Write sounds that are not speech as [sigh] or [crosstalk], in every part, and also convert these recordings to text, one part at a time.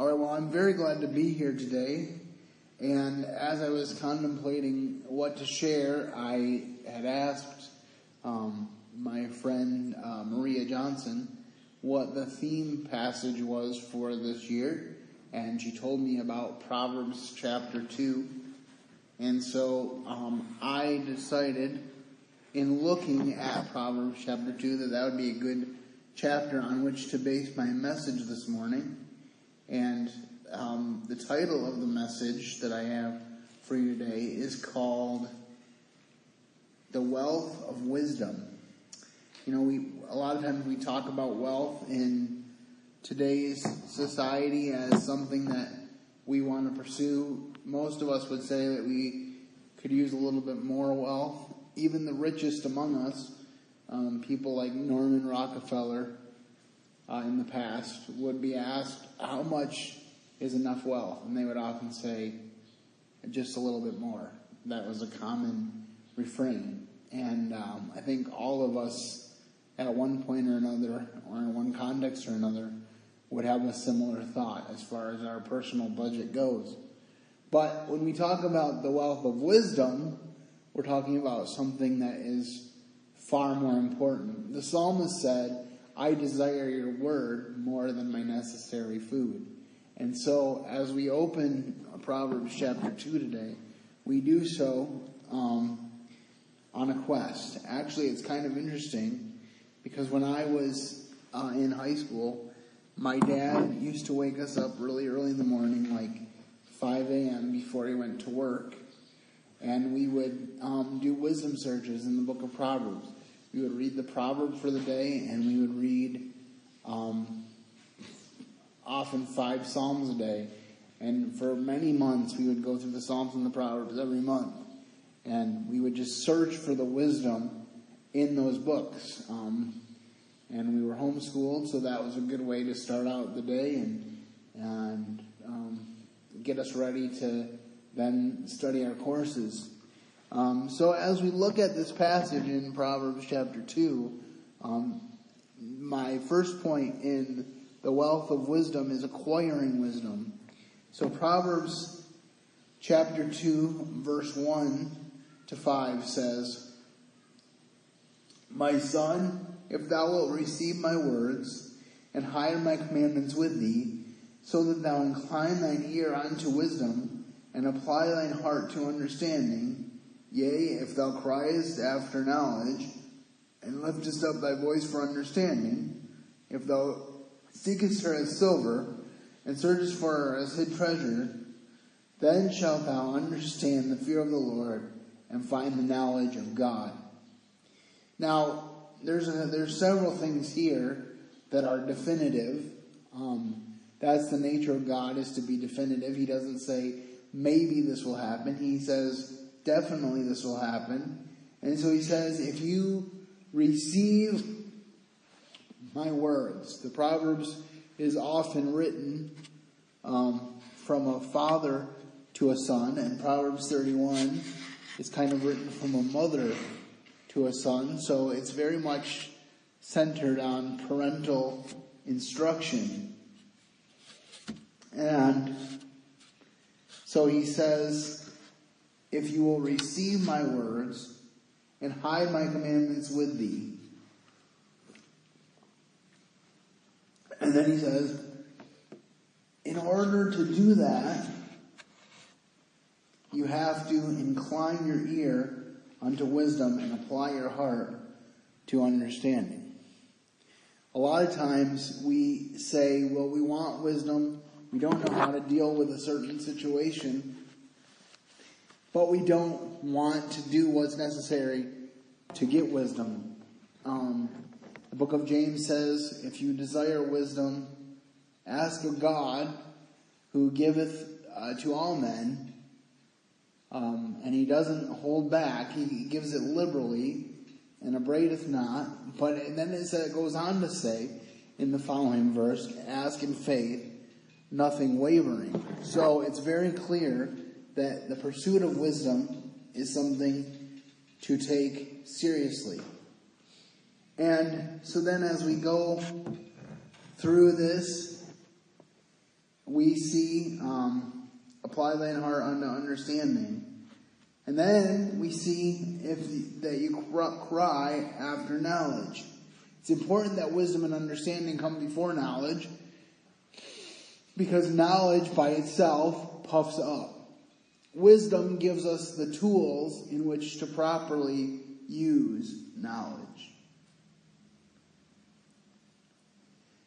All right, well, I'm very glad to be here today. And as I was contemplating what to share, I had asked um, my friend uh, Maria Johnson what the theme passage was for this year. And she told me about Proverbs chapter 2. And so um, I decided, in looking at Proverbs chapter 2, that that would be a good chapter on which to base my message this morning. And um, the title of the message that I have for you today is called The Wealth of Wisdom. You know, we, a lot of times we talk about wealth in today's society as something that we want to pursue. Most of us would say that we could use a little bit more wealth. Even the richest among us, um, people like Norman Rockefeller uh, in the past, would be asked how much is enough wealth? And they would often say, just a little bit more. That was a common refrain. And um, I think all of us, at one point or another, or in one context or another, would have a similar thought as far as our personal budget goes. But when we talk about the wealth of wisdom, we're talking about something that is far more important. The psalmist said, I desire your word more than my necessary food. And so, as we open Proverbs chapter 2 today, we do so um, on a quest. Actually, it's kind of interesting because when I was uh, in high school, my dad used to wake us up really early in the morning, like 5 a.m., before he went to work. And we would um, do wisdom searches in the book of Proverbs. We would read the proverb for the day, and we would read um, often five Psalms a day. And for many months, we would go through the Psalms and the Proverbs every month. And we would just search for the wisdom in those books. Um, and we were homeschooled, so that was a good way to start out the day and, and um, get us ready to then study our courses. Um, so as we look at this passage in Proverbs chapter 2, um, my first point in the wealth of wisdom is acquiring wisdom. So Proverbs chapter 2 verse 1 to 5 says, My son, if thou wilt receive my words and hide my commandments with thee, so that thou incline thine ear unto wisdom and apply thine heart to understanding, yea, if thou criest after knowledge and liftest up thy voice for understanding, if thou seekest her as silver, and searchest for her as hid treasure, then shalt thou understand the fear of the Lord and find the knowledge of God. Now, there's a, there's several things here that are definitive. Um, that's the nature of God is to be definitive. He doesn't say maybe this will happen. He says definitely this will happen. And so he says if you receive my words. The Proverbs is often written um, from a father to a son, and Proverbs 31 is kind of written from a mother to a son. So it's very much centered on parental instruction. And so he says, If you will receive my words and hide my commandments with thee, And then he says, in order to do that, you have to incline your ear unto wisdom and apply your heart to understanding. A lot of times we say, well, we want wisdom. We don't know how to deal with a certain situation. But we don't want to do what's necessary to get wisdom. Um, the book of James says, If you desire wisdom, ask of God, who giveth uh, to all men, um, and he doesn't hold back. He gives it liberally and abradeth not. But then it, says, it goes on to say in the following verse, ask in faith, nothing wavering. So it's very clear that the pursuit of wisdom is something to take seriously. And so then as we go through this, we see um, apply thine heart unto understanding. And then we see if that you cry after knowledge. It's important that wisdom and understanding come before knowledge because knowledge by itself puffs up. Wisdom gives us the tools in which to properly use knowledge.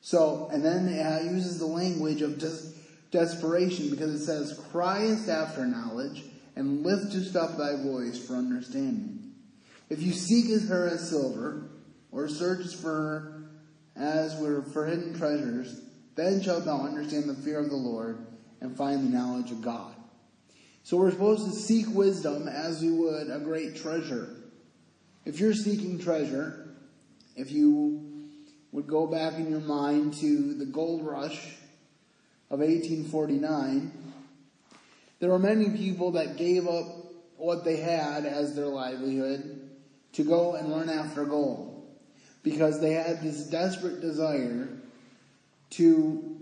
So, and then it uses the language of des- desperation because it says, Criest after knowledge and liftest up thy voice for understanding. If you seek her as silver, or search for her as were for hidden treasures, then shalt thou understand the fear of the Lord and find the knowledge of God. So we're supposed to seek wisdom as we would a great treasure. If you're seeking treasure, if you would go back in your mind to the gold rush of 1849, there were many people that gave up what they had as their livelihood to go and run after gold because they had this desperate desire to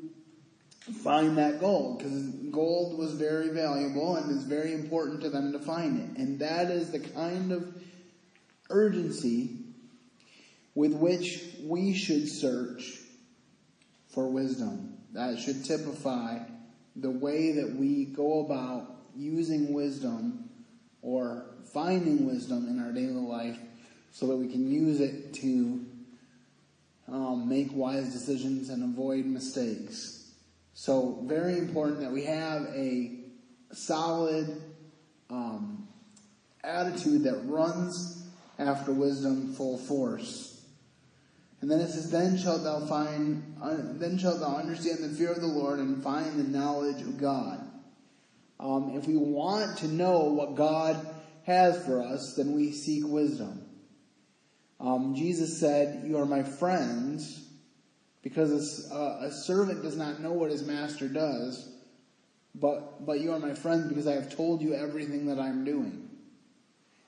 find that gold because gold was very valuable and it's very important to them to find it. And that is the kind of urgency with which we should search for wisdom. That should typify the way that we go about using wisdom or finding wisdom in our daily life so that we can use it to um, make wise decisions and avoid mistakes. So, very important that we have a solid um, attitude that runs after wisdom full force. And then it says, "Then shalt thou find, uh, then shalt thou understand the fear of the Lord and find the knowledge of God." Um, if we want to know what God has for us, then we seek wisdom. Um, Jesus said, "You are my friends," because a, servant does not know what his master does, but but you are my friends because I have told you everything that I'm doing.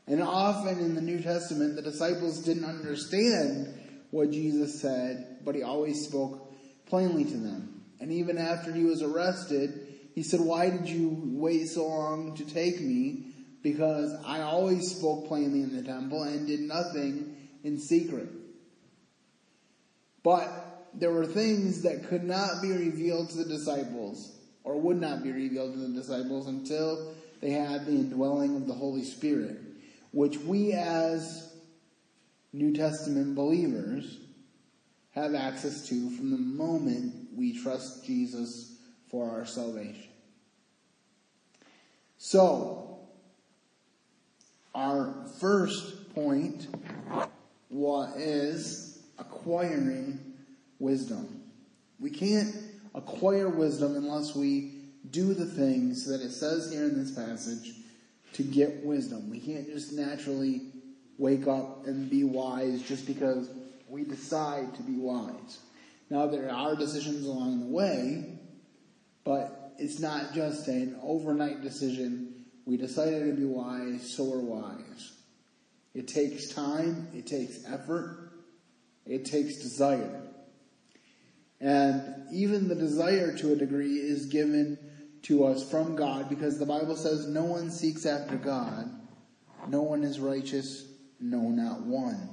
And often in the New Testament, the disciples didn't understand what Jesus said, but he always spoke plainly to them. And even after he was arrested, he said, Why did you wait so long to take me? Because I always spoke plainly in the temple and did nothing in secret. But there were things that could not be revealed to the disciples, or would not be revealed to the disciples until they had the indwelling of the Holy Spirit, which we as New Testament believers have access to from the moment we trust Jesus for our salvation. So, our first point what is acquiring wisdom. We can't acquire wisdom unless we do the things that it says here in this passage to get wisdom. We can't just naturally wake up and be wise just because we decide to be wise. Now, there are decisions along the way, but it's not just an overnight decision. We decided to be wise, so we're wise. It takes time, it takes effort, it takes desire. And even the desire to a degree is given to us from God because the Bible says no one seeks after God, no one is righteous, no, not one.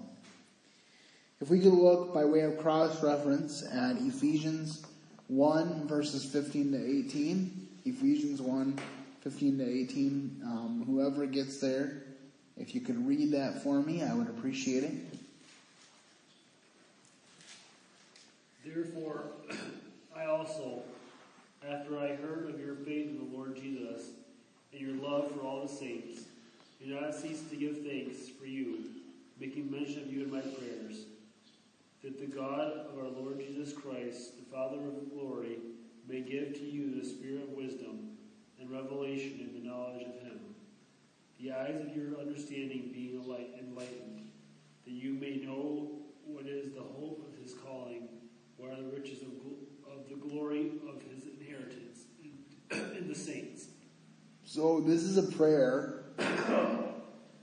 If we could look by way of cross reference at Ephesians 1 verses 15 to 18, Ephesians 1 15 to 18, um, whoever gets there, if you could read that for me, I would appreciate it. Therefore, [clears throat] I also, after I heard of your faith in the Lord Jesus and your love for all the saints, do not cease to give thanks for you, making mention of you in my prayers, that the God of our Lord Jesus Christ, the Father of glory, may give to you the spirit of wisdom and revelation in the knowledge of him, the eyes of your understanding being enlightened, that you may know what is the hope of his calling, what are the riches of, of the glory of his inheritance in, [clears throat] in the saints. So this is a prayer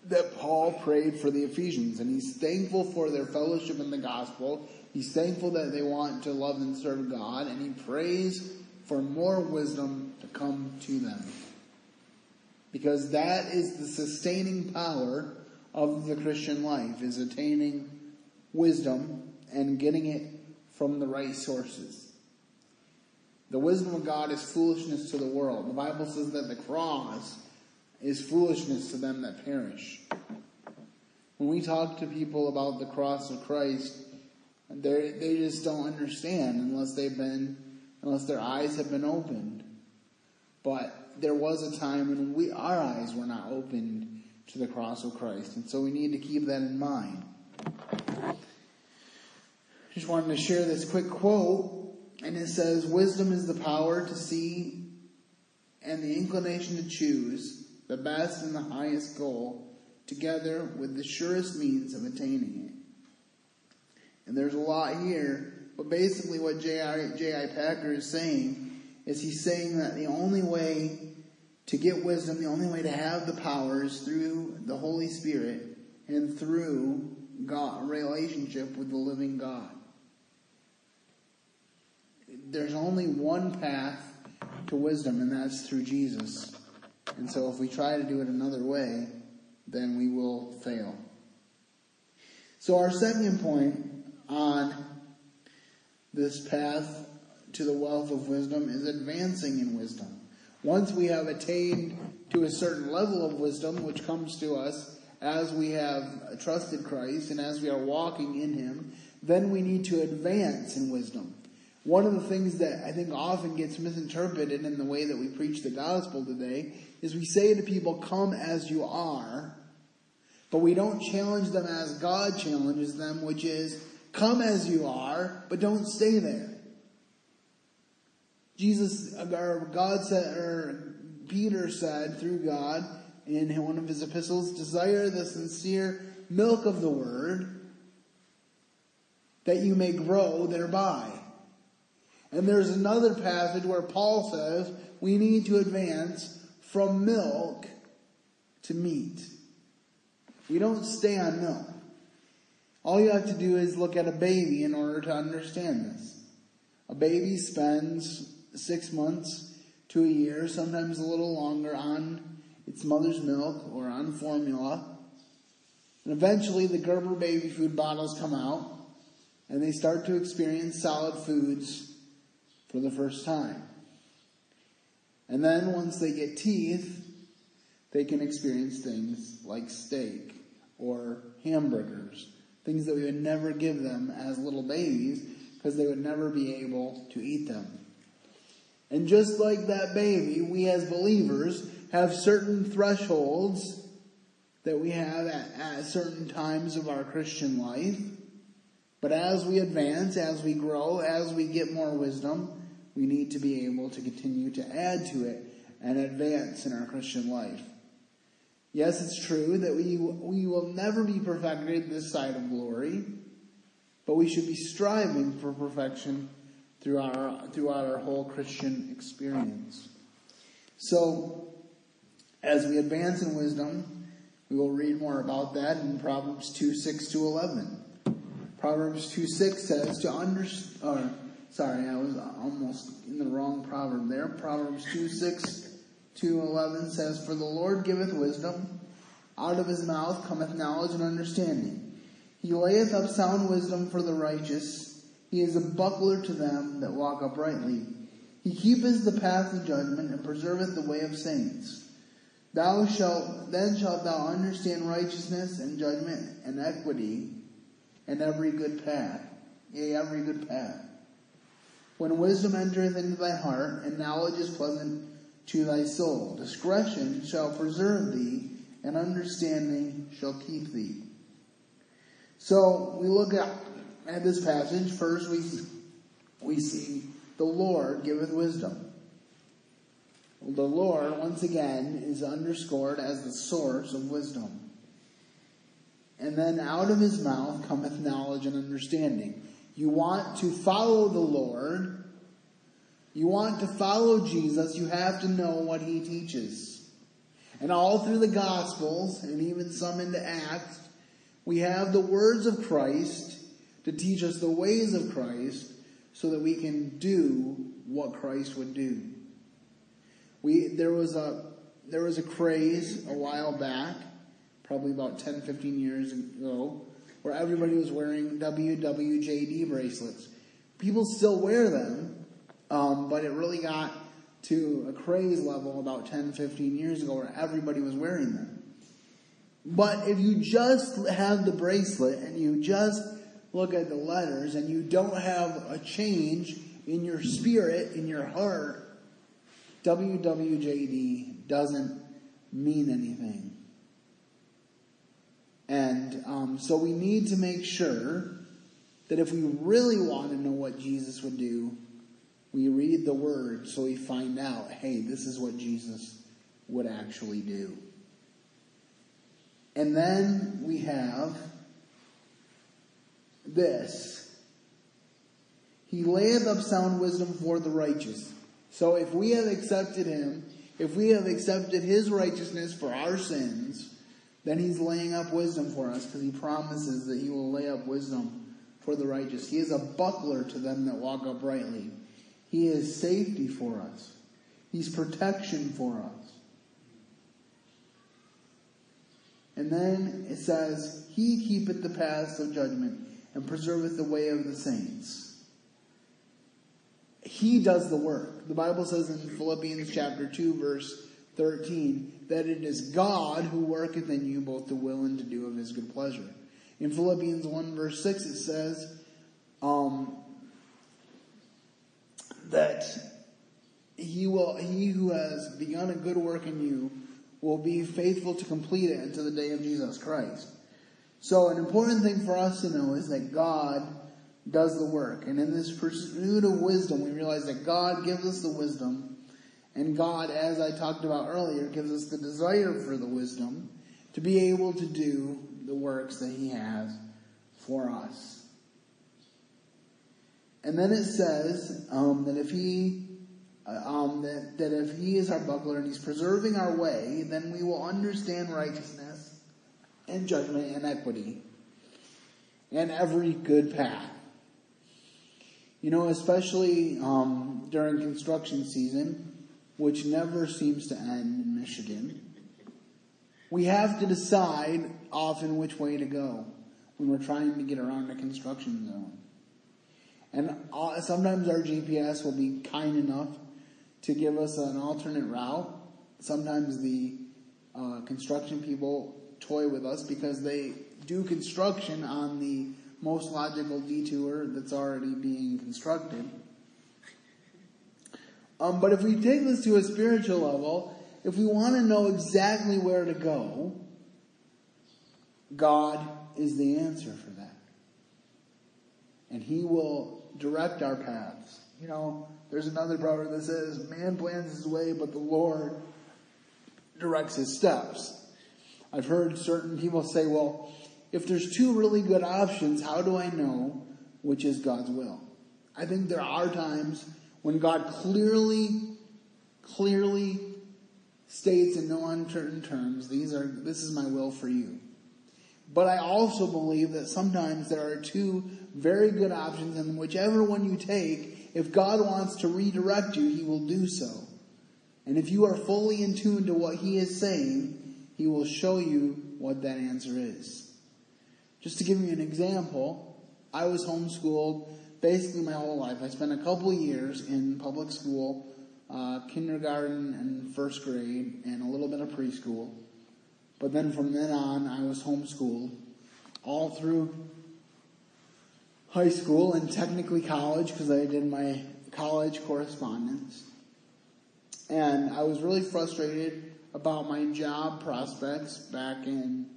that Paul prayed for the Ephesians, and he's thankful for their fellowship in the gospel. He's thankful that they want to love and serve God, and he prays for more wisdom to come to them. Because that is the sustaining power of the Christian life, is attaining wisdom and getting it from the right sources. The wisdom of God is foolishness to the world. The Bible says that the cross is foolishness to them that perish. When we talk to people about the cross of Christ, they they just don't understand unless they've been unless their eyes have been opened. But there was a time when we our eyes were not opened to the cross of Christ, and so we need to keep that in mind. Just wanted to share this quick quote, and it says, "Wisdom is the power to see and the inclination to choose the best and the highest goal, together with the surest means of attaining it." And there's a lot here, but basically what J.I. Packer is saying is he's saying that the only way to get wisdom, the only way to have the power is through the Holy Spirit and through God, relationship with the living God there's only one path to wisdom, and that's through Jesus. And so if we try to do it another way, then we will fail. So our second point on this path to the wealth of wisdom is advancing in wisdom. Once we have attained to a certain level of wisdom, which comes to us as we have trusted Christ and as we are walking in Him, then we need to advance in wisdom. One of the things that I think often gets misinterpreted in the way that we preach the gospel today is we say to people, come as you are, but we don't challenge them as God challenges them, which is, come as you are, but don't stay there. Jesus, or God said, or Peter said through God in one of his epistles, desire the sincere milk of the word that you may grow thereby. And there's another passage where Paul says we need to advance from milk to meat. We don't stay on milk. All you have to do is look at a baby in order to understand this. A baby spends six months to a year, sometimes a little longer, on its mother's milk or on formula. And eventually the Gerber baby food bottles come out and they start to experience solid foods for the first time. And then once they get teeth, they can experience things like steak or hamburgers, things that we would never give them as little babies because they would never be able to eat them. And just like that baby, we as believers have certain thresholds that we have at, at certain times of our Christian life. But as we advance, as we grow, as we get more wisdom, we need to be able to continue to add to it and advance in our Christian life. Yes, it's true that we, we will never be perfected this side of glory, but we should be striving for perfection throughout our, throughout our whole Christian experience. So, as we advance in wisdom, we will read more about that in Proverbs 2, 6 to 11. Proverbs 2, 6 says, to understand, Sorry, I was almost in the wrong proverb there. Proverbs 2 6 to 11 says, For the Lord giveth wisdom, out of his mouth cometh knowledge and understanding. He layeth up sound wisdom for the righteous. He is a buckler to them that walk uprightly. He keepeth the path of judgment and preserveth the way of saints. Thou shalt, then shalt thou understand righteousness and judgment and equity and every good path. Yea, every good path. When wisdom entereth into thy heart, and knowledge is pleasant to thy soul, discretion shall preserve thee, and understanding shall keep thee. So we look at, at this passage. First, we we see the Lord giveth wisdom. The Lord, once again, is underscored as the source of wisdom. And then out of his mouth cometh knowledge and understanding you want to follow the Lord, you want to follow Jesus, you have to know what he teaches. And all through the Gospels, and even some into Acts, we have the words of Christ to teach us the ways of Christ so that we can do what Christ would do. We, there was a, there was a craze a while back, probably about 10, 15 years ago, where everybody was wearing WWJD bracelets. People still wear them, um, but it really got to a craze level about 10, 15 years ago where everybody was wearing them. But if you just have the bracelet and you just look at the letters and you don't have a change in your spirit, in your heart, WWJD doesn't mean anything. And um, so we need to make sure that if we really want to know what Jesus would do, we read the word so we find out, hey, this is what Jesus would actually do. And then we have this. He layeth up sound wisdom for the righteous. So if we have accepted him, if we have accepted his righteousness for our sins, then he's laying up wisdom for us because he promises that he will lay up wisdom for the righteous. He is a buckler to them that walk uprightly. He is safety for us. He's protection for us. And then it says, He keepeth the paths of judgment and preserveth the way of the saints. He does the work. The Bible says in Philippians chapter 2 verse 13 that it is God who worketh in you both to will and to do of his good pleasure. In Philippians 1 verse 6 it says, um, that he will, he who has begun a good work in you will be faithful to complete it until the day of Jesus Christ. So an important thing for us to know is that God does the work. And in this pursuit of wisdom, we realize that God gives us the wisdom. And God, as I talked about earlier, gives us the desire for the wisdom to be able to do the works that He has for us. And then it says um, that if He uh, um, that, that if He is our buckler and He's preserving our way, then we will understand righteousness and judgment and equity and every good path. You know, especially um, during construction season, which never seems to end in Michigan, we have to decide often which way to go when we're trying to get around a construction zone. And uh, sometimes our GPS will be kind enough to give us an alternate route. Sometimes the uh, construction people toy with us because they do construction on the most logical detour that's already being constructed. Um, but if we take this to a spiritual level, if we want to know exactly where to go, God is the answer for that. And He will direct our paths. You know, there's another proverb that says, Man plans his way, but the Lord directs his steps. I've heard certain people say, well, if there's two really good options, how do I know which is God's will? I think there are times when God clearly, clearly states in no uncertain terms, these are, this is my will for you. But I also believe that sometimes there are two very good options and whichever one you take, if God wants to redirect you, He will do so. And if you are fully in tune to what He is saying, He will show you what that answer is. Just to give you an example, I was homeschooled basically my whole life. I spent a couple years in public school, uh, kindergarten and first grade, and a little bit of preschool. But then from then on, I was homeschooled all through high school and technically college because I did my college correspondence. And I was really frustrated about my job prospects back in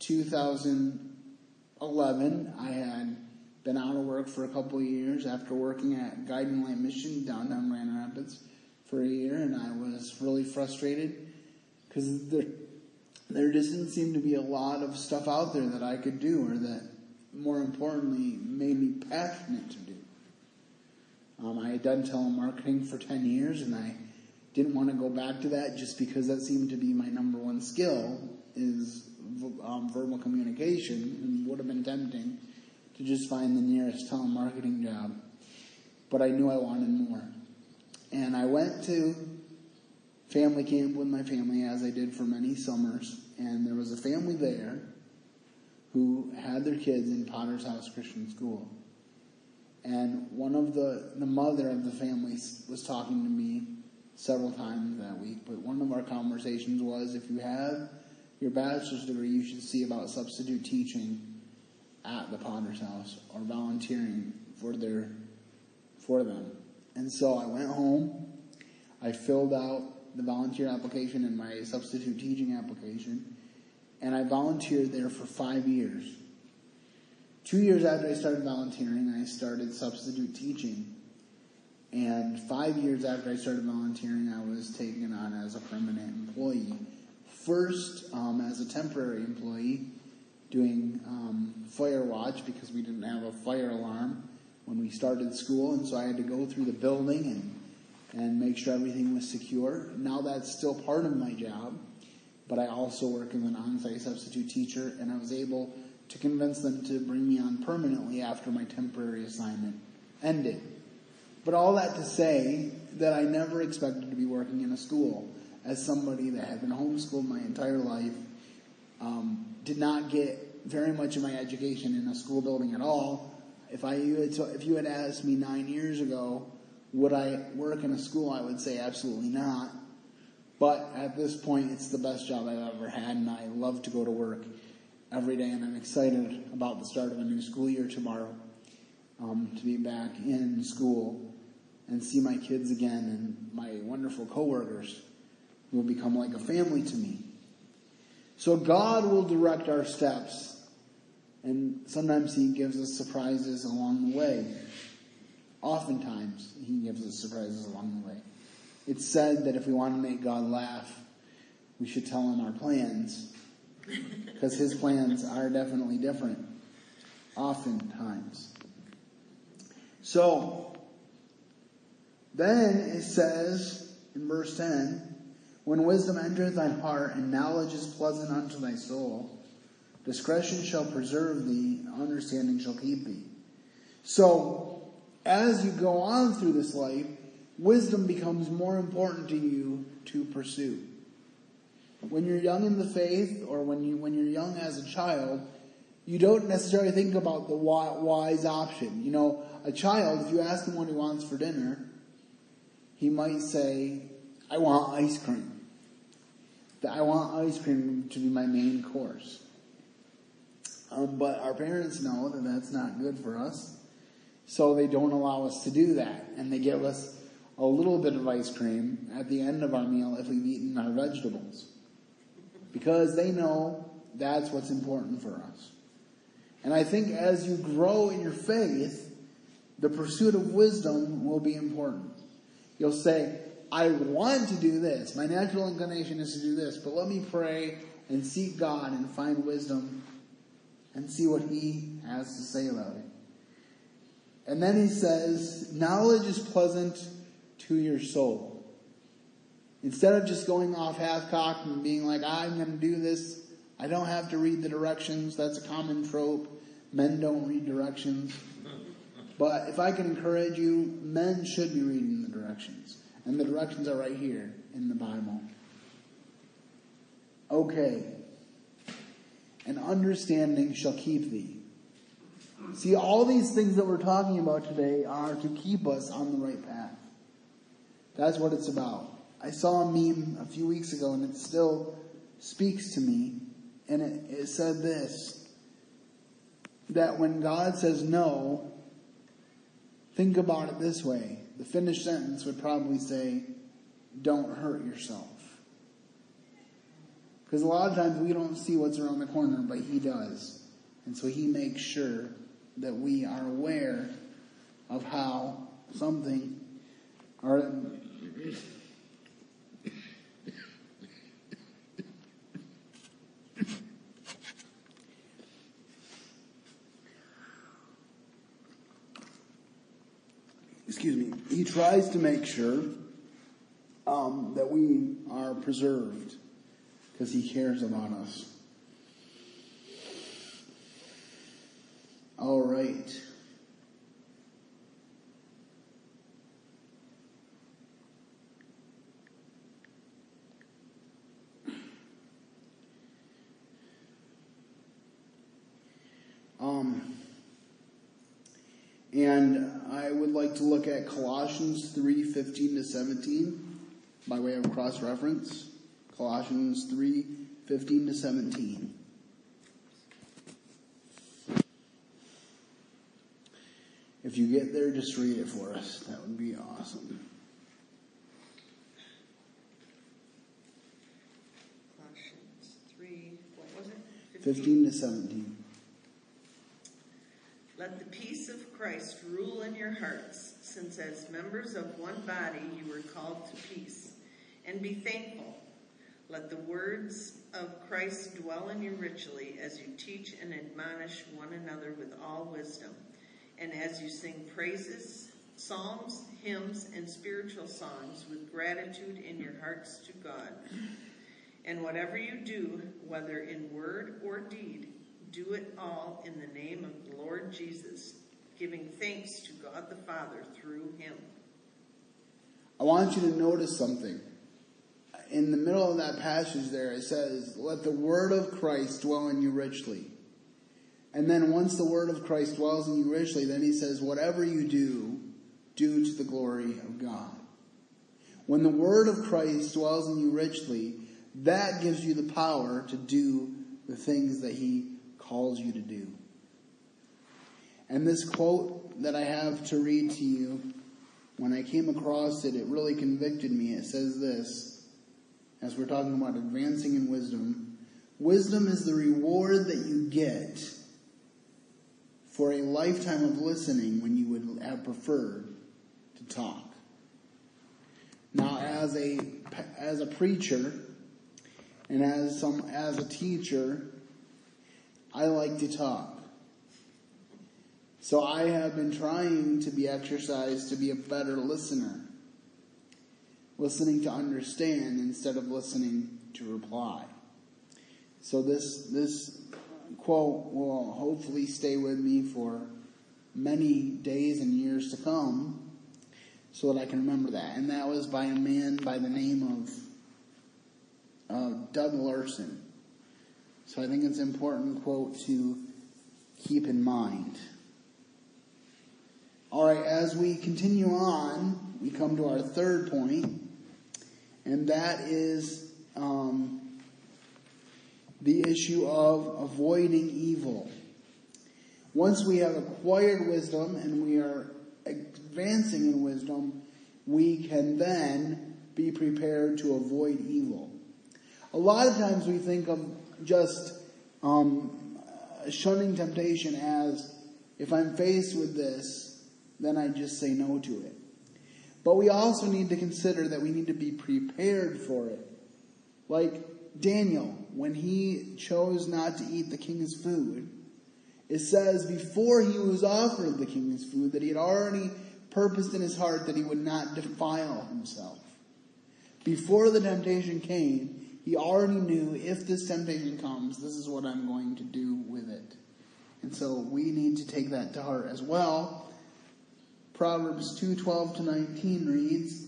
2011. I had been out of work for a couple of years after working at Guiding Light Mission downtown Grand Rapids for a year, and I was really frustrated because there, there just didn't seem to be a lot of stuff out there that I could do or that more importantly, made me passionate to do. Um, I had done telemarketing for 10 years and I didn't want to go back to that just because that seemed to be my number one skill is um, verbal communication and would have been tempting to just find the nearest telemarketing job. but I knew I wanted more. And I went to family camp with my family as I did for many summers, and there was a family there who had their kids in Potter's House Christian School. And one of the, the mother of the family was talking to me several times that week, but one of our conversations was if you have your bachelor's degree, you should see about substitute teaching at the Potter's House or volunteering for their for them. And so I went home, I filled out the volunteer application and my substitute teaching application, and I volunteered there for five years. Two years after I started volunteering, I started substitute teaching. And five years after I started volunteering, I was taken on as a permanent employee. First, um, as a temporary employee, doing um, fire watch because we didn't have a fire alarm when we started school, and so I had to go through the building and and make sure everything was secure. Now that's still part of my job, but I also work as an on-site substitute teacher, and I was able to convince them to bring me on permanently after my temporary assignment ended. But all that to say that I never expected to be working in a school as somebody that had been homeschooled my entire life, um, did not get very much of my education in a school building at all, if I if you had asked me nine years ago, would I work in a school? I would say absolutely not. But at this point, it's the best job I've ever had, and I love to go to work every day, and I'm excited about the start of a new school year tomorrow. Um, to be back in school and see my kids again and my wonderful coworkers who will become like a family to me. So God will direct our steps and sometimes he gives us surprises along the way. Oftentimes, he gives us surprises along the way. It's said that if we want to make God laugh, we should tell him our plans. Because his plans are definitely different. Oftentimes. So, then it says in verse 10, When wisdom entereth thy heart, and knowledge is pleasant unto thy soul, Discretion shall preserve thee, understanding shall keep thee. So, as you go on through this life, wisdom becomes more important to you to pursue. When you're young in the faith, or when you when you're young as a child, you don't necessarily think about the wise option. You know, a child, if you ask him what he wants for dinner, he might say, "I want ice cream." I want ice cream to be my main course. Um, but our parents know that that's not good for us. So they don't allow us to do that. And they give us a little bit of ice cream at the end of our meal if we've eaten our vegetables. Because they know that's what's important for us. And I think as you grow in your faith, the pursuit of wisdom will be important. You'll say, I want to do this. My natural inclination is to do this, but let me pray and seek God and find wisdom and see what he has to say about it. And then he says, knowledge is pleasant to your soul. Instead of just going off half-cocked and being like, I'm going to do this, I don't have to read the directions. That's a common trope. Men don't read directions. But if I can encourage you, men should be reading the directions. And the directions are right here in the Bible. Okay, and understanding shall keep thee. See, all these things that we're talking about today are to keep us on the right path. That's what it's about. I saw a meme a few weeks ago and it still speaks to me. And it, it said this that when God says no, think about it this way. The finished sentence would probably say, don't hurt yourself. Because a lot of times we don't see what's around the corner, but He does. And so He makes sure that we are aware of how something or excuse me, he tries to make sure um, that we are preserved because he cares about us. All right. And I would like to look at Colossians 3 15 to 17 by way of cross reference. Colossians 3 15 to 17. If you get there, just read it for us. That would be awesome. Colossians 3, what was it? 15 to 17. Let the peace of Christ rule in your hearts, since as members of one body you were called to peace. And be thankful. Let the words of Christ dwell in you richly as you teach and admonish one another with all wisdom, and as you sing praises, psalms, hymns, and spiritual songs with gratitude in your hearts to God. And whatever you do, whether in word or deed, do it all in the name of the Lord Jesus, giving thanks to God the Father through him. I want you to notice something. In the middle of that passage there, it says, Let the word of Christ dwell in you richly. And then once the word of Christ dwells in you richly, then he says, Whatever you do, do to the glory of God. When the word of Christ dwells in you richly, that gives you the power to do the things that he calls you to do. And this quote that I have to read to you, when I came across it, it really convicted me. It says this as we're talking about advancing in wisdom wisdom is the reward that you get for a lifetime of listening when you would have preferred to talk. Now, as a as a preacher and as some as a teacher, I like to talk. So I have been trying to be exercised to be a better listener. Listening to understand instead of listening to reply. So this this quote will hopefully stay with me for many days and years to come so that I can remember that. And that was by a man by the name of uh, Doug Larson. So I think it's an important quote to keep in mind. All right, as we continue on, we come to our third point, and that is um, the issue of avoiding evil. Once we have acquired wisdom and we are advancing in wisdom, we can then be prepared to avoid evil. A lot of times we think of just um, shunning temptation as if I'm faced with this, then I just say no to it. But we also need to consider that we need to be prepared for it. Like Daniel, when he chose not to eat the king's food, it says before he was offered the king's food that he had already purposed in his heart that he would not defile himself. Before the temptation came, he already knew if this temptation comes, this is what I'm going to do with it. And so we need to take that to heart as well Proverbs 2:12 to 19 reads,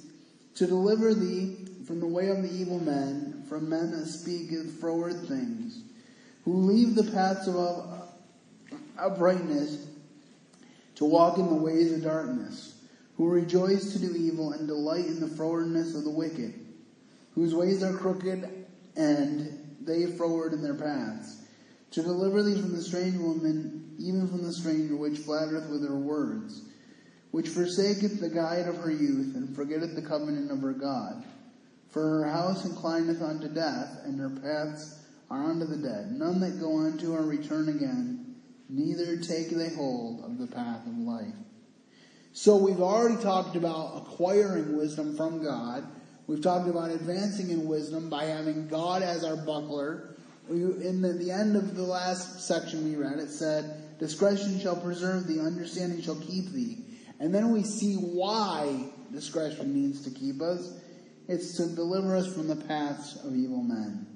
"To deliver thee from the way of the evil men, from men that speak froward things, who leave the paths of uprightness to walk in the ways of darkness, who rejoice to do evil and delight in the frowardness of the wicked, whose ways are crooked and they froward in their paths, to deliver thee from the strange woman, even from the stranger which flattereth with her words." Which forsaketh the guide of her youth, and forgetteth the covenant of her God. For her house inclineth unto death, and her paths are unto the dead. None that go unto her return again, neither take they hold of the path of life. So we've already talked about acquiring wisdom from God. We've talked about advancing in wisdom by having God as our buckler. In the, end of the last section we read, it said, Discretion shall preserve thee, understanding shall keep thee. And then we see why discretion needs to keep us. It's to deliver us from the paths of evil men.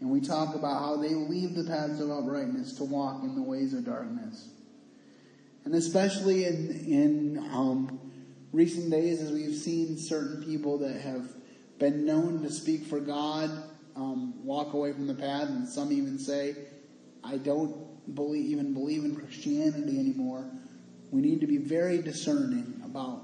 And we talk about how they leave the paths of uprightness to walk in the ways of darkness. And especially in, in um, recent days, as we've seen certain people that have been known to speak for God um, walk away from the path, and some even say, I don't believe, even believe in Christianity anymore we need to be very discerning about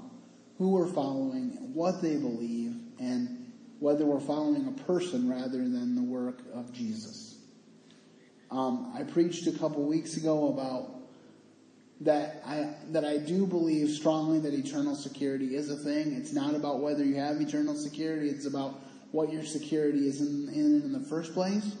who we're following, what they believe, and whether we're following a person rather than the work of Jesus. Um, I preached a couple weeks ago about that I that I do believe strongly that eternal security is a thing. It's not about whether you have eternal security; it's about what your security is in in, in the first place.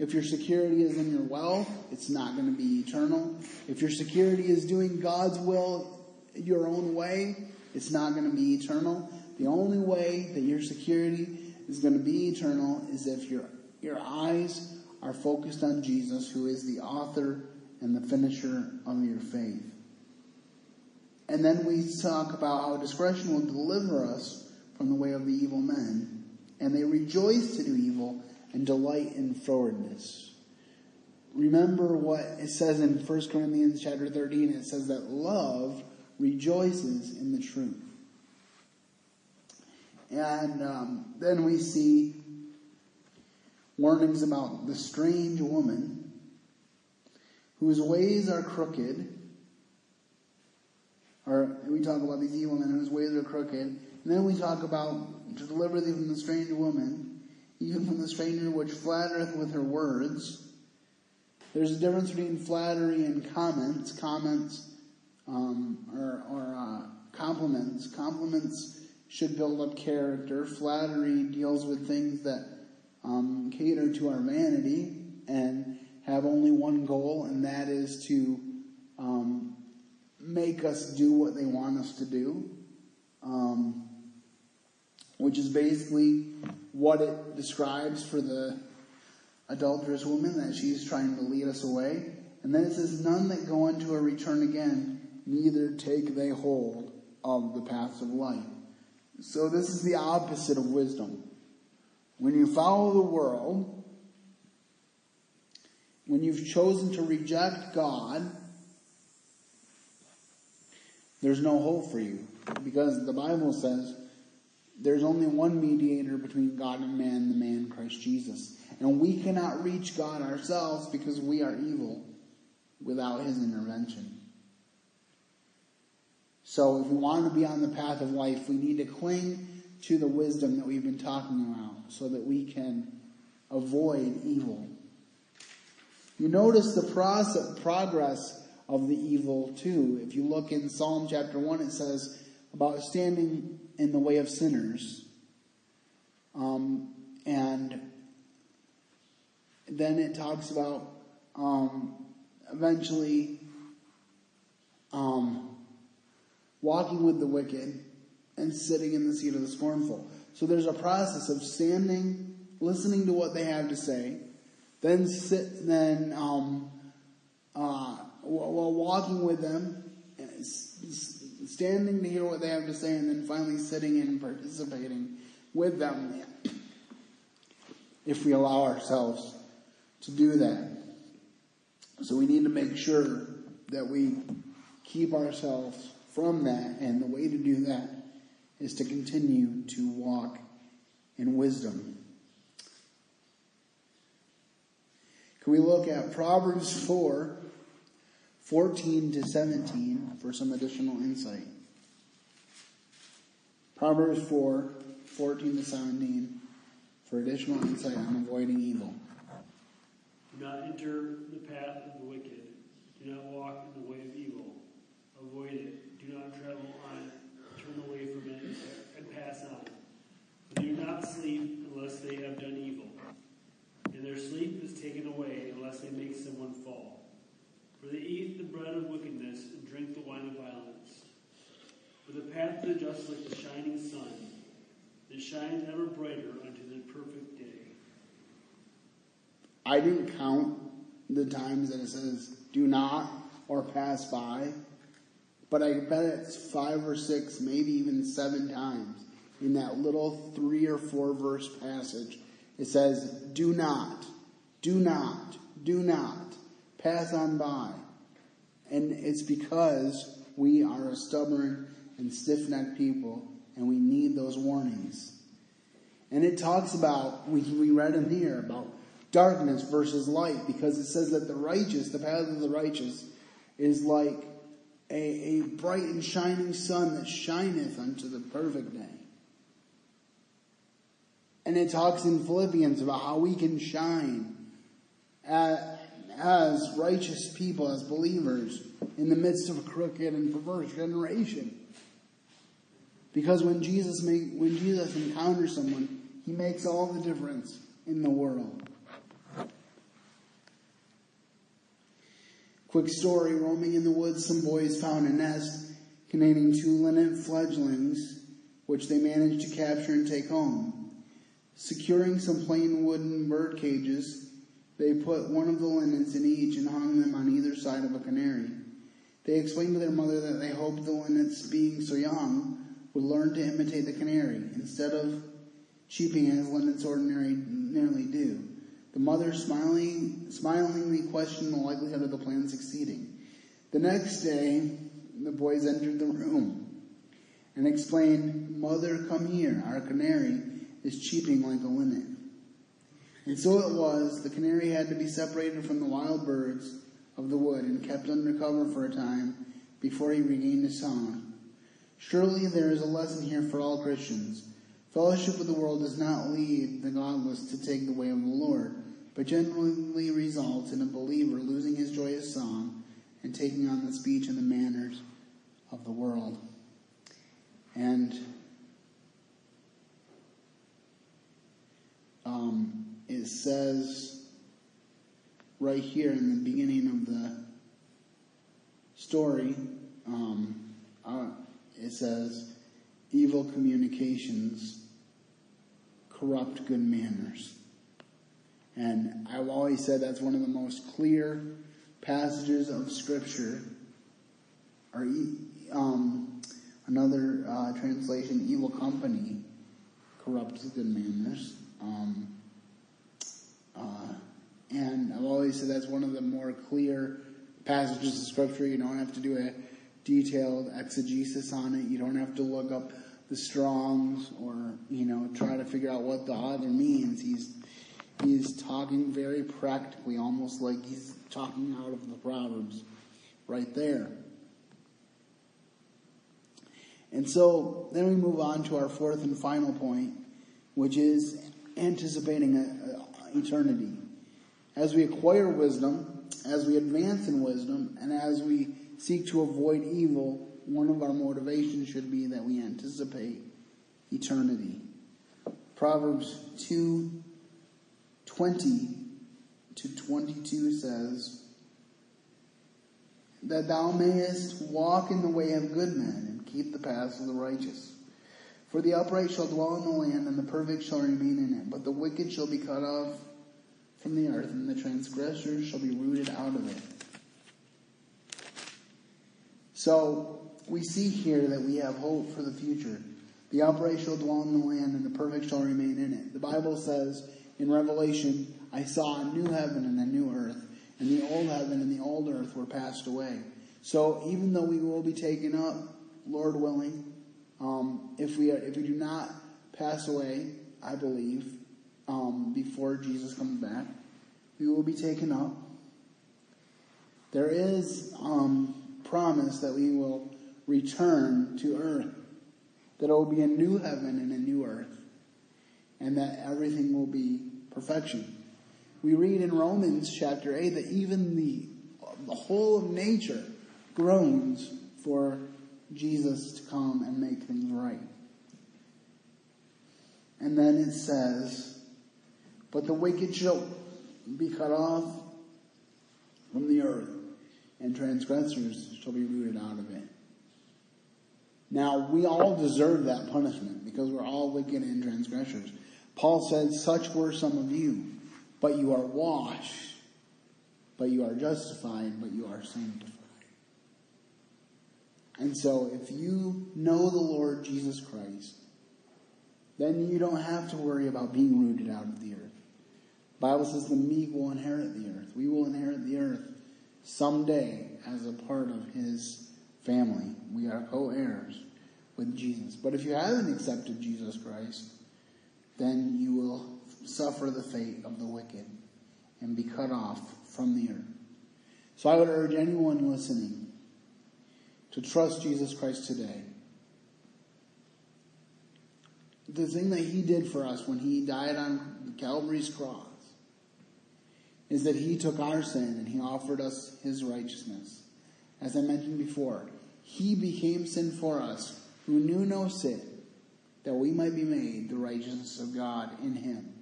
If your security is in your wealth, it's not going to be eternal. If your security is doing God's will your own way, it's not going to be eternal. The only way that your security is going to be eternal is if your your eyes are focused on Jesus, who is the author and the finisher of your faith. And then we talk about how discretion will deliver us from the way of the evil men, and they rejoice to do evil and delight in frowardness. Remember what it says in 1 Corinthians chapter 13, it says that love rejoices in the truth. And um, then we see warnings about the strange woman whose ways are crooked. Or we talk about these evil men whose ways are crooked. And then we talk about to deliver from the strange woman, even from the stranger which flattereth with her words. There's a difference between flattery and comments. Comments um, or, or uh, compliments. Compliments should build up character. Flattery deals with things that um, cater to our vanity and have only one goal, and that is to um, make us do what they want us to do, um, which is basically what it describes for the adulterous woman that she's trying to lead us away. And then it says, None that go into a return again, neither take they hold of the paths of life. So this is the opposite of wisdom. When you follow the world, when you've chosen to reject God, there's no hope for you. Because the Bible says there's only one mediator between God and man, the man Christ Jesus. And we cannot reach God ourselves because we are evil without his intervention. So if we want to be on the path of life, we need to cling to the wisdom that we've been talking about so that we can avoid evil. You notice the progress of the evil too. If you look in Psalm chapter 1, it says about standing in the way of sinners. Um, and then it talks about um, eventually um, walking with the wicked and sitting in the seat of the scornful. So there's a process of standing, listening to what they have to say, then sit, then um, uh, while walking with them, standing to hear what they have to say, and then finally sitting in and participating with them. If we allow ourselves to do that, so we need to make sure that we keep ourselves from that, and the way to do that is to continue to walk in wisdom. Can we look at Proverbs 4, 14 to 17 for some additional insight? Proverbs 4, 14 to 17 for additional insight on avoiding evil. Do not enter the path of the wicked. Do not walk in the way of evil. Avoid it. Do not travel on it. Turn away from it and pass on. Do not sleep unless they have done evil, and their sleep is taken away unless they make someone fall. For they eat the bread of wickedness and drink the wine of violence. For the path of the just like the shining sun, that shines ever brighter unto the perfect day. I didn't count the times that it says do not or pass by, but I bet it's five or six, maybe even seven times in that little three or four verse passage. It says, do not, do not, do not, pass on by. And it's because we are a stubborn and stiff necked people and we need those warnings. And it talks about, we, we read in here about darkness versus light because it says that the righteous, the path of the righteous, is like a, a bright and shining sun that shineth unto the perfect day. And it talks in Philippians about how we can shine as, as righteous people, as believers, in the midst of a crooked and perverse generation. Because when Jesus make, when Jesus encounters someone, he makes all the difference in the world. Quick story, roaming in the woods, some boys found a nest containing two linnet fledglings, which they managed to capture and take home. Securing some plain wooden bird cages, they put one of the linnets in each and hung them on either side of a canary. They explained to their mother that they hoped the linnets, being so young, would learn to imitate the canary instead of cheeping as linnets ordinarily do. The mother smiling, smilingly questioned the likelihood of the plan succeeding. The next day, the boys entered the room and explained, Mother, come here. Our canary is cheeping like a linnet. And so it was, the canary had to be separated from the wild birds of the wood and kept under cover for a time before he regained his song. Surely there is a lesson here for all Christians. Fellowship with the world does not lead the godless to take the way of the Lord, but generally results in a believer losing his joyous song and taking on the speech and the manners of the world. And um, it says right here in the beginning of the story, um, uh, it says, evil communications corrupt good manners. And I've always said that's one of the most clear passages of Scripture. Or um, another uh, translation, evil company corrupts good manners. Um, uh, and I've always said that's one of the more clear passages of Scripture. You don't have to do a detailed exegesis on it. You don't have to look up the Strongs or, you know, try to figure out what the author means. He's, he's talking very practically, almost like he's talking out of the Proverbs right there. And so then we move on to our fourth and final point, which is anticipating a, a eternity. As we acquire wisdom, as we advance in wisdom, and as we seek to avoid evil, one of our motivations should be that we anticipate eternity. Proverbs 2 20 to 22 says, That thou mayest walk in the way of good men and keep the paths of the righteous. For the upright shall dwell in the land, and the perfect shall remain in it. But the wicked shall be cut off from the earth, and the transgressors shall be rooted out of it. So we see here that we have hope for the future. The upright shall dwell in the land, and the perfect shall remain in it. The Bible says in Revelation, I saw a new heaven and a new earth, and the old heaven and the old earth were passed away. So even though we will be taken up, Lord willing, um, if we are, if we do not pass away, I believe, um, before Jesus comes back, we will be taken up. There is um, promise that we will return to earth, that it will be a new heaven and a new earth, and that everything will be perfection. We read in Romans chapter 8 that even the, the whole of nature groans for Jesus to come and make things right. And then it says, But the wicked shall be cut off from the earth, and transgressors shall be rooted out of it. Now, we all deserve that punishment because we're all wicked and transgressors. Paul said, Such were some of you, but you are washed, but you are justified, but you are sanctified. And so, if you know the Lord Jesus Christ, then you don't have to worry about being rooted out of the earth. The Bible says the meek will inherit the earth. We will inherit the earth someday as a part of his family. We are co-heirs with Jesus. But if you haven't accepted Jesus Christ, then you will suffer the fate of the wicked and be cut off from the earth. So I would urge anyone listening to trust Jesus Christ today. The thing that he did for us when he died on Calvary's cross is that he took our sin and he offered us his righteousness. As I mentioned before, he became sin for us who knew no sin, that we might be made the righteousness of God in him.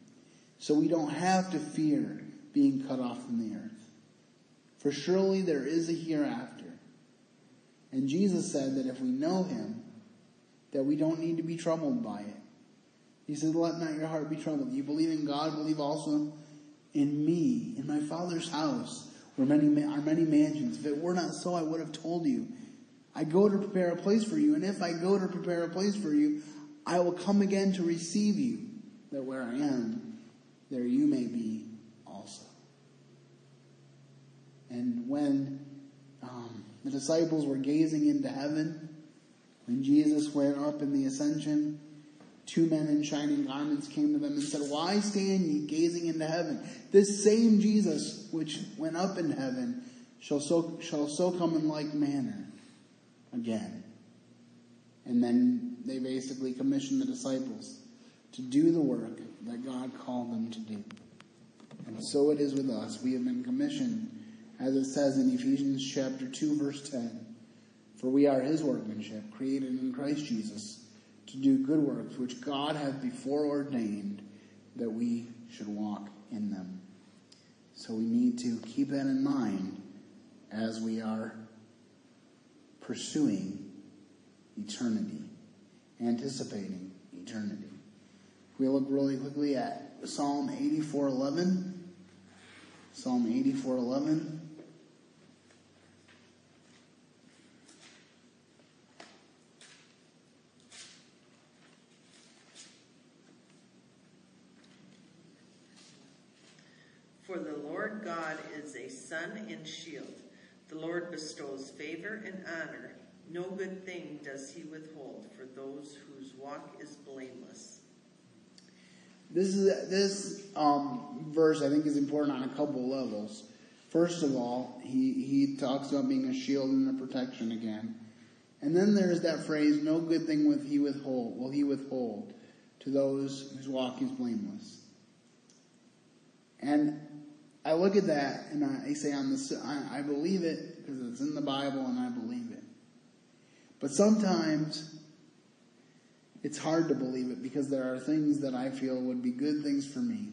So we don't have to fear being cut off from the earth. For surely there is a hereafter. And Jesus said that if we know him, that we don't need to be troubled by it. He said, Let not your heart be troubled. You believe in God, believe also in me, in my Father's house, where many are many mansions. If it were not so, I would have told you. I go to prepare a place for you, and if I go to prepare a place for you, I will come again to receive you, that where I am, there you may be also. And when um, the disciples were gazing into heaven, when Jesus went up in the ascension, two men in shining garments came to them and said, Why stand ye gazing into heaven? This same Jesus which went up in heaven shall so, shall so come in like manner again. And then they basically commissioned the disciples to do the work that God called them to do. And so it is with us. We have been commissioned, as it says in Ephesians chapter 2 verse 10, for we are his workmanship, created in Christ Jesus to do good works which God hath before ordained that we should walk in them. So we need to keep that in mind as we are pursuing eternity, anticipating eternity. We look really quickly at Psalm 84:11. Psalm 84:11. For the Lord God is a sun and shield. The Lord bestows favor and honor. No good thing does he withhold for those whose walk is blameless. This is this um, verse I think is important on a couple levels. First of all, he he talks about being a shield and a protection again, and then there's that phrase, "No good thing will he withhold will he withhold to those whose walk is blameless." And I look at that and I say, "On the I, I believe it because it's in the Bible and I believe it." But sometimes it's hard to believe it because there are things that I feel would be good things for me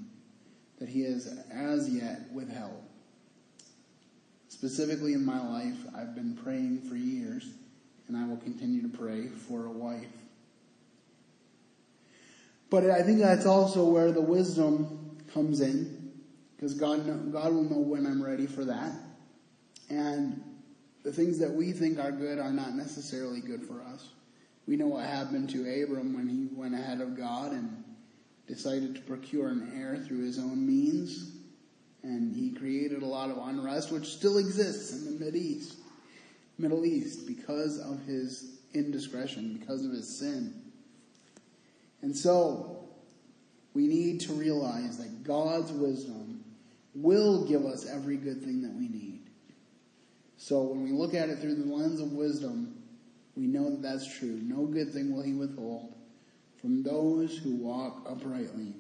that he has as yet withheld. Specifically in my life, I've been praying for years and I will continue to pray for a wife. But I think that's also where the wisdom comes in because God, know, God will know when I'm ready for that. And the things that we think are good are not necessarily good for us. We know what happened to Abram when he went ahead of God and decided to procure an heir through his own means. And he created a lot of unrest, which still exists in the Mid East, Middle East, because of his indiscretion, because of his sin. And so, we need to realize that God's wisdom will give us every good thing that we need. So when we look at it through the lens of wisdom, we know that that's true. No good thing will he withhold from those who walk uprightly.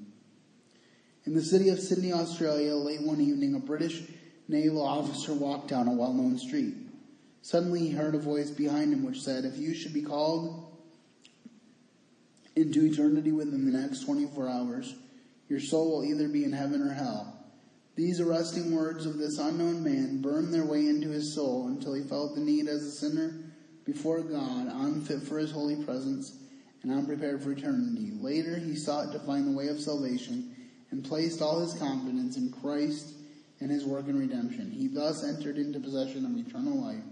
In the city of Sydney, Australia, late one evening, a British naval officer walked down a well-known street. Suddenly he heard a voice behind him which said, If you should be called into eternity within the next 24 hours, your soul will either be in heaven or hell. These arresting words of this unknown man burned their way into his soul until he felt the need as a sinner before God, unfit for his holy presence and unprepared for eternity. Later, he sought to find the way of salvation and placed all his confidence in Christ and his work in redemption. He thus entered into possession of eternal life.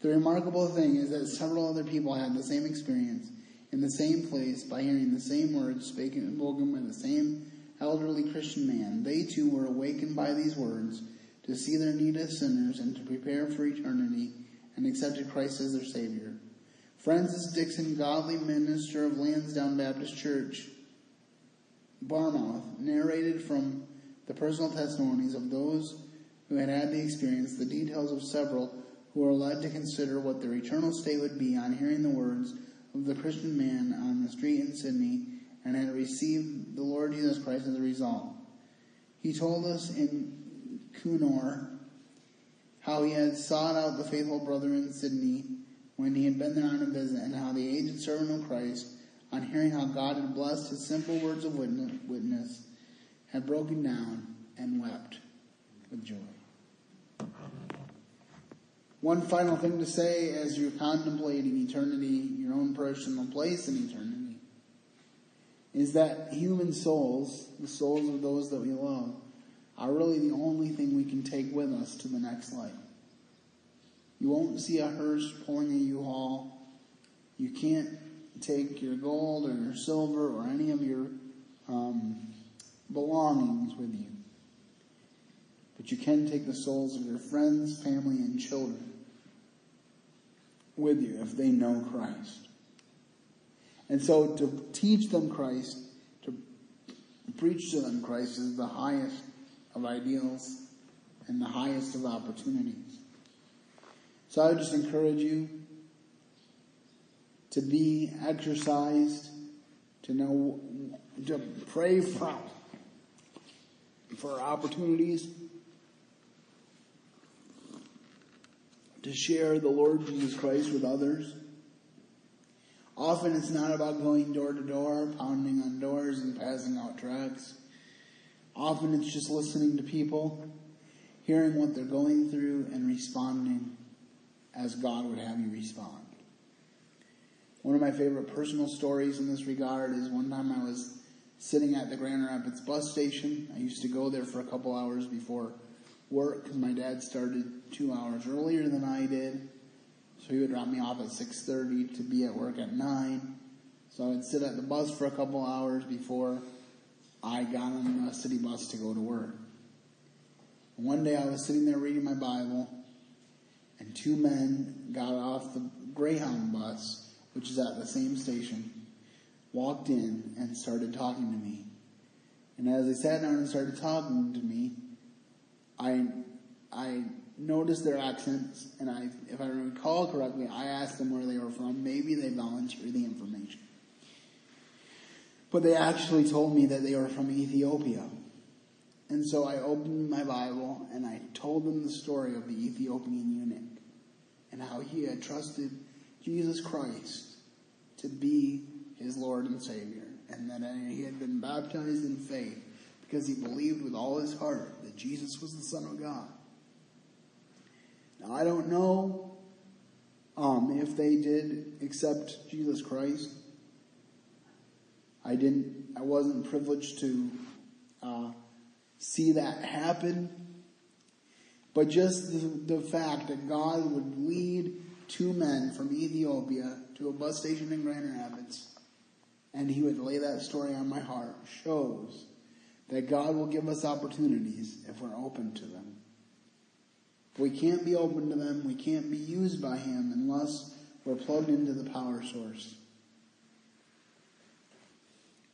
The remarkable thing is that several other people had the same experience in the same place by hearing the same words spoken by the same elderly Christian man. They too were awakened by these words to see their need as sinners and to prepare for eternity and accepted Christ as their Savior. Francis Dixon, godly minister of Lansdowne Baptist Church, Bournemouth, narrated from the personal testimonies of those who had had the experience the details of several who are led to consider what their eternal state would be on hearing the words of the Christian man on the street in Sydney and had received the Lord Jesus Christ as a result. He told us in Coonoor how he had sought out the faithful brother in Sydney when he had been there on a visit, and how the aged servant of Christ, on hearing how God had blessed his simple words of witness, had broken down and wept with joy. One final thing to say as you're contemplating eternity, your own personal place in eternity, is that human souls, the souls of those that we love, are really the only thing we can take with us to the next life. You won't see a hearse pulling a U-Haul. You can't take your gold or your silver or any of your um, belongings with you. But you can take the souls of your friends, family, and children with you if they know Christ. And so to teach them Christ, to preach to them Christ is the highest of ideals and the highest of opportunities. So I would just encourage you to be exercised, to know, to pray for, for opportunities to share the Lord Jesus Christ with others. Often it's not about going door to door, pounding on doors and passing out tracts. Often it's just listening to people, hearing what they're going through and responding as God would have you respond. One of my favorite personal stories in this regard is one time I was sitting at the Grand Rapids bus station. I used to go there for a couple hours before work because my dad started two hours earlier than I did. So he would drop me off at 6.30 to be at work at 9. So I would sit at the bus for a couple hours before I got on a city bus to go to work. One day I was sitting there reading my Bible and two men got off the Greyhound bus, which is at the same station, walked in and started talking to me. And as they sat down and started talking to me, I, I noticed their accents, and I, if I recall correctly, I asked them where they were from. Maybe they volunteered the information. But they actually told me that they were from Ethiopia. And so I opened my Bible and I told them the story of the Ethiopian eunuch and how he had trusted Jesus Christ to be his Lord and Savior and that he had been baptized in faith because he believed with all his heart that Jesus was the Son of God. Now, I don't know um, if they did accept Jesus Christ. I didn't. I wasn't privileged to uh, see that happen. But just the, the fact that God would lead two men from Ethiopia to a bus station in Grand Rapids, and He would lay that story on my heart, shows that God will give us opportunities if we're open to them. We can't be open to them, we can't be used by Him unless we're plugged into the power source.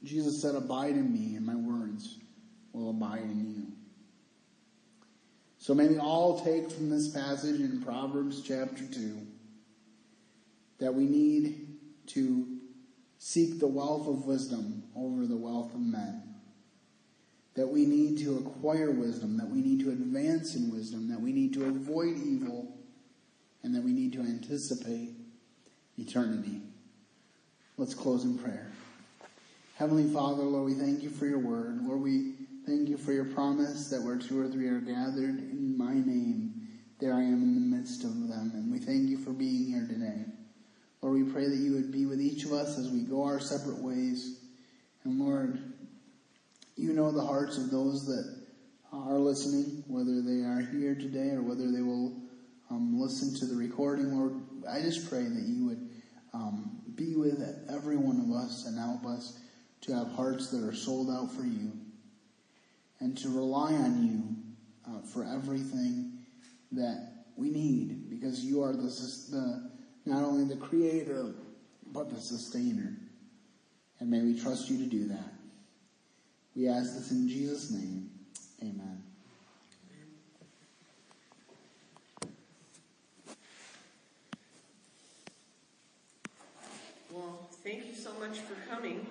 Jesus said, Abide in me, and my words will abide in you. So may we all take from this passage in Proverbs chapter 2 that we need to seek the wealth of wisdom over the wealth of men that we need to acquire wisdom, that we need to advance in wisdom, that we need to avoid evil, and that we need to anticipate eternity. Let's close in prayer. Heavenly Father, Lord, we thank you for your word. Lord, we thank you for your promise that where two or three are gathered in my name, there I am in the midst of them. And we thank you for being here today. Lord, we pray that you would be with each of us as we go our separate ways. And Lord, you know the hearts of those that are listening, whether they are here today or whether they will um, listen to the recording. Lord, I just pray that you would um, be with every one of us and help us to have hearts that are sold out for you and to rely on you uh, for everything that we need because you are the, the not only the creator but the sustainer. And may we trust you to do that. We ask this in Jesus' name. Amen. Well, thank you so much for coming.